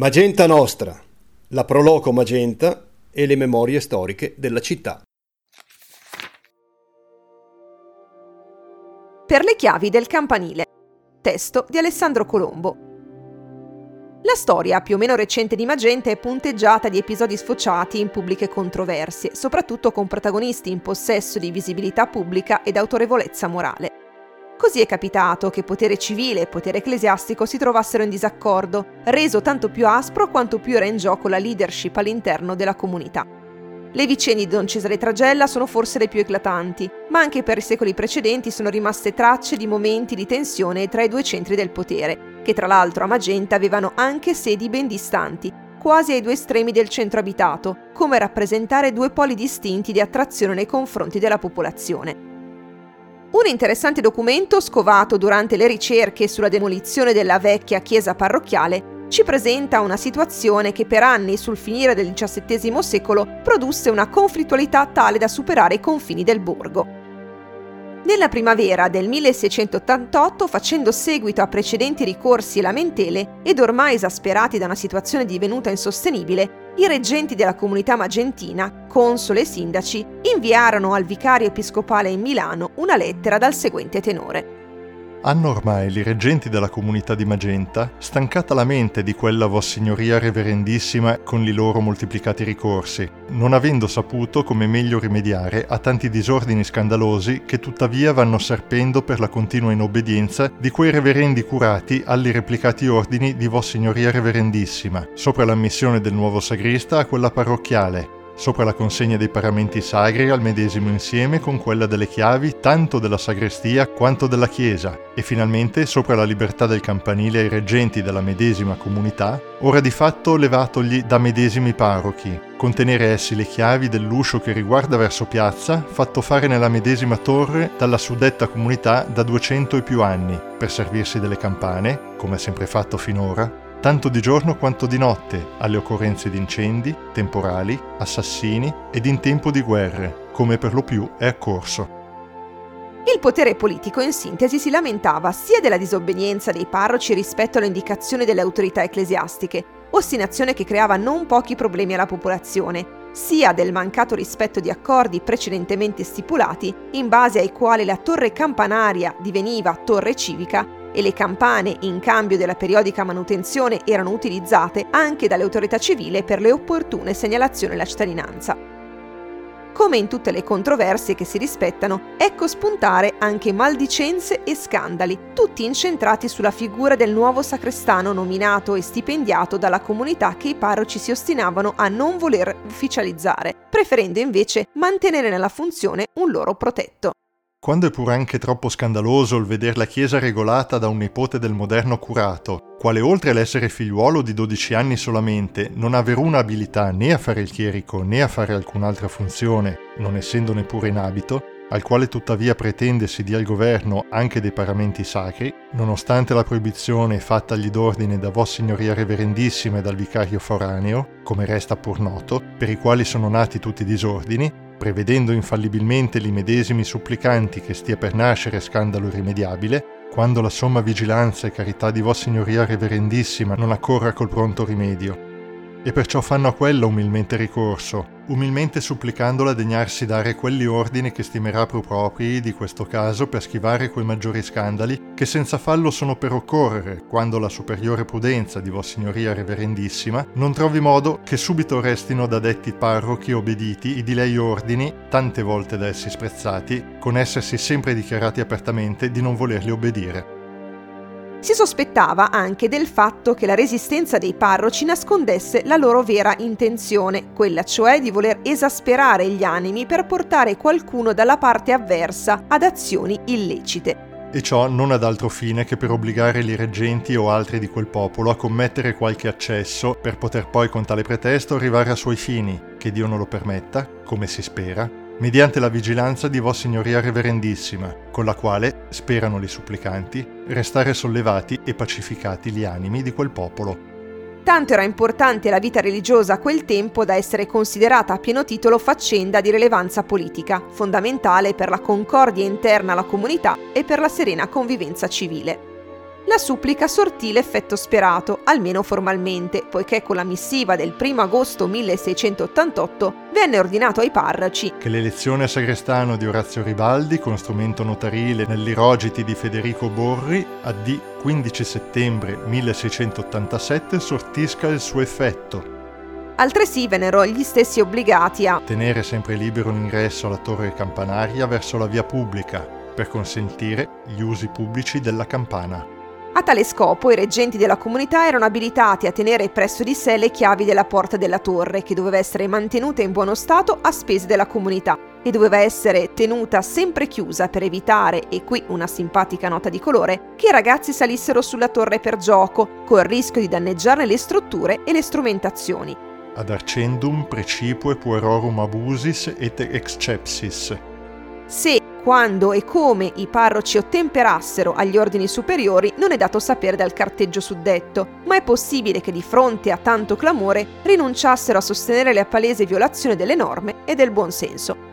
Magenta Nostra, la Proloco Magenta e le memorie storiche della città. Per le chiavi del campanile. Testo di Alessandro Colombo. La storia più o meno recente di Magenta è punteggiata di episodi sfociati in pubbliche controversie, soprattutto con protagonisti in possesso di visibilità pubblica ed autorevolezza morale. Così è capitato che potere civile e potere ecclesiastico si trovassero in disaccordo, reso tanto più aspro quanto più era in gioco la leadership all'interno della comunità. Le vicende di Don Cesare Tragella sono forse le più eclatanti, ma anche per i secoli precedenti sono rimaste tracce di momenti di tensione tra i due centri del potere, che tra l'altro a Magenta avevano anche sedi ben distanti, quasi ai due estremi del centro abitato, come rappresentare due poli distinti di attrazione nei confronti della popolazione. Un interessante documento scovato durante le ricerche sulla demolizione della vecchia chiesa parrocchiale ci presenta una situazione che per anni sul finire del XVII secolo produsse una conflittualità tale da superare i confini del borgo. Nella primavera del 1688, facendo seguito a precedenti ricorsi e lamentele, ed ormai esasperati da una situazione divenuta insostenibile, i reggenti della comunità magentina, console e sindaci, inviarono al vicario episcopale in Milano una lettera dal seguente tenore. Hanno ormai i reggenti della comunità di Magenta stancata la mente di quella Vossignoria Reverendissima con i loro moltiplicati ricorsi, non avendo saputo come meglio rimediare a tanti disordini scandalosi che tuttavia vanno serpendo per la continua inobbedienza di quei reverendi curati agli replicati ordini di Vossignoria Reverendissima, sopra l'ammissione del nuovo sagrista a quella parrocchiale, sopra la consegna dei paramenti sagri al medesimo insieme con quella delle chiavi tanto della sagrestia quanto della chiesa. E finalmente sopra la libertà del campanile ai reggenti della medesima comunità, ora di fatto levatogli da medesimi parrochi, contenere essi le chiavi dell'uscio che riguarda verso piazza, fatto fare nella medesima torre dalla suddetta comunità da 200 e più anni, per servirsi delle campane, come ha sempre fatto finora, tanto di giorno quanto di notte, alle occorrenze di incendi, temporali, assassini ed in tempo di guerre, come per lo più è accorso. Il potere politico in sintesi si lamentava sia della disobbedienza dei parroci rispetto alle indicazioni delle autorità ecclesiastiche, ostinazione che creava non pochi problemi alla popolazione, sia del mancato rispetto di accordi precedentemente stipulati, in base ai quali la torre campanaria diveniva torre civica e le campane in cambio della periodica manutenzione erano utilizzate anche dalle autorità civili per le opportune segnalazioni alla cittadinanza. Come in tutte le controversie che si rispettano, ecco spuntare anche maldicenze e scandali, tutti incentrati sulla figura del nuovo sacrestano nominato e stipendiato dalla comunità che i parroci si ostinavano a non voler ufficializzare, preferendo invece mantenere nella funzione un loro protetto. Quando è pur anche troppo scandaloso il veder la Chiesa regolata da un nipote del moderno curato, quale oltre all'essere figliuolo di 12 anni solamente, non ha veruna abilità né a fare il chierico né a fare alcun'altra funzione, non essendo neppure in abito, al quale tuttavia pretende si dia il governo anche dei paramenti sacri, nonostante la proibizione fattagli d'ordine da Vossignoria Reverendissima e dal vicario foraneo, come resta pur noto, per i quali sono nati tutti i disordini, prevedendo infallibilmente li medesimi supplicanti che stia per nascere scandalo irrimediabile, quando la somma vigilanza e carità di Vossignoria Reverendissima non accorra col pronto rimedio, e perciò fanno a quella umilmente ricorso, umilmente supplicandola degnarsi dare quelli ordini che stimerà più propri di questo caso per schivare quei maggiori scandali che senza fallo sono per occorrere, quando la superiore prudenza di Vossignoria Reverendissima non trovi modo che subito restino da detti parrochi obbediti i di lei ordini, tante volte da essi sprezzati, con essersi sempre dichiarati apertamente di non volerli obbedire. Si sospettava anche del fatto che la resistenza dei parroci nascondesse la loro vera intenzione, quella cioè di voler esasperare gli animi per portare qualcuno dalla parte avversa ad azioni illecite. E ciò non ad altro fine che per obbligare i reggenti o altri di quel popolo a commettere qualche accesso per poter poi con tale pretesto arrivare a suoi fini, che Dio non lo permetta, come si spera, mediante la vigilanza di Vossignoria Reverendissima, con la quale, sperano i supplicanti, restare sollevati e pacificati gli animi di quel popolo. Tanto era importante la vita religiosa a quel tempo da essere considerata a pieno titolo faccenda di rilevanza politica, fondamentale per la concordia interna alla comunità e per la serena convivenza civile. La supplica sortì l'effetto sperato, almeno formalmente, poiché con la missiva del 1 agosto 1688 venne ordinato ai parroci che l'elezione a sagrestano di Orazio Ribaldi con strumento notarile nell'irogiti di Federico Borri a D 15 settembre 1687 sortisca il suo effetto. Altresì vennero gli stessi obbligati a tenere sempre libero l'ingresso alla torre campanaria verso la via pubblica per consentire gli usi pubblici della campana. A tale scopo i reggenti della comunità erano abilitati a tenere presso di sé le chiavi della porta della torre, che doveva essere mantenuta in buono stato a spese della comunità e doveva essere tenuta sempre chiusa per evitare, e qui una simpatica nota di colore, che i ragazzi salissero sulla torre per gioco, col rischio di danneggiarne le strutture e le strumentazioni. Ad arcendum precipue puerorum abusis et excepsis. Se quando e come i parroci ottemperassero agli ordini superiori non è dato sapere dal carteggio suddetto, ma è possibile che di fronte a tanto clamore rinunciassero a sostenere la palese violazione delle norme e del buon senso.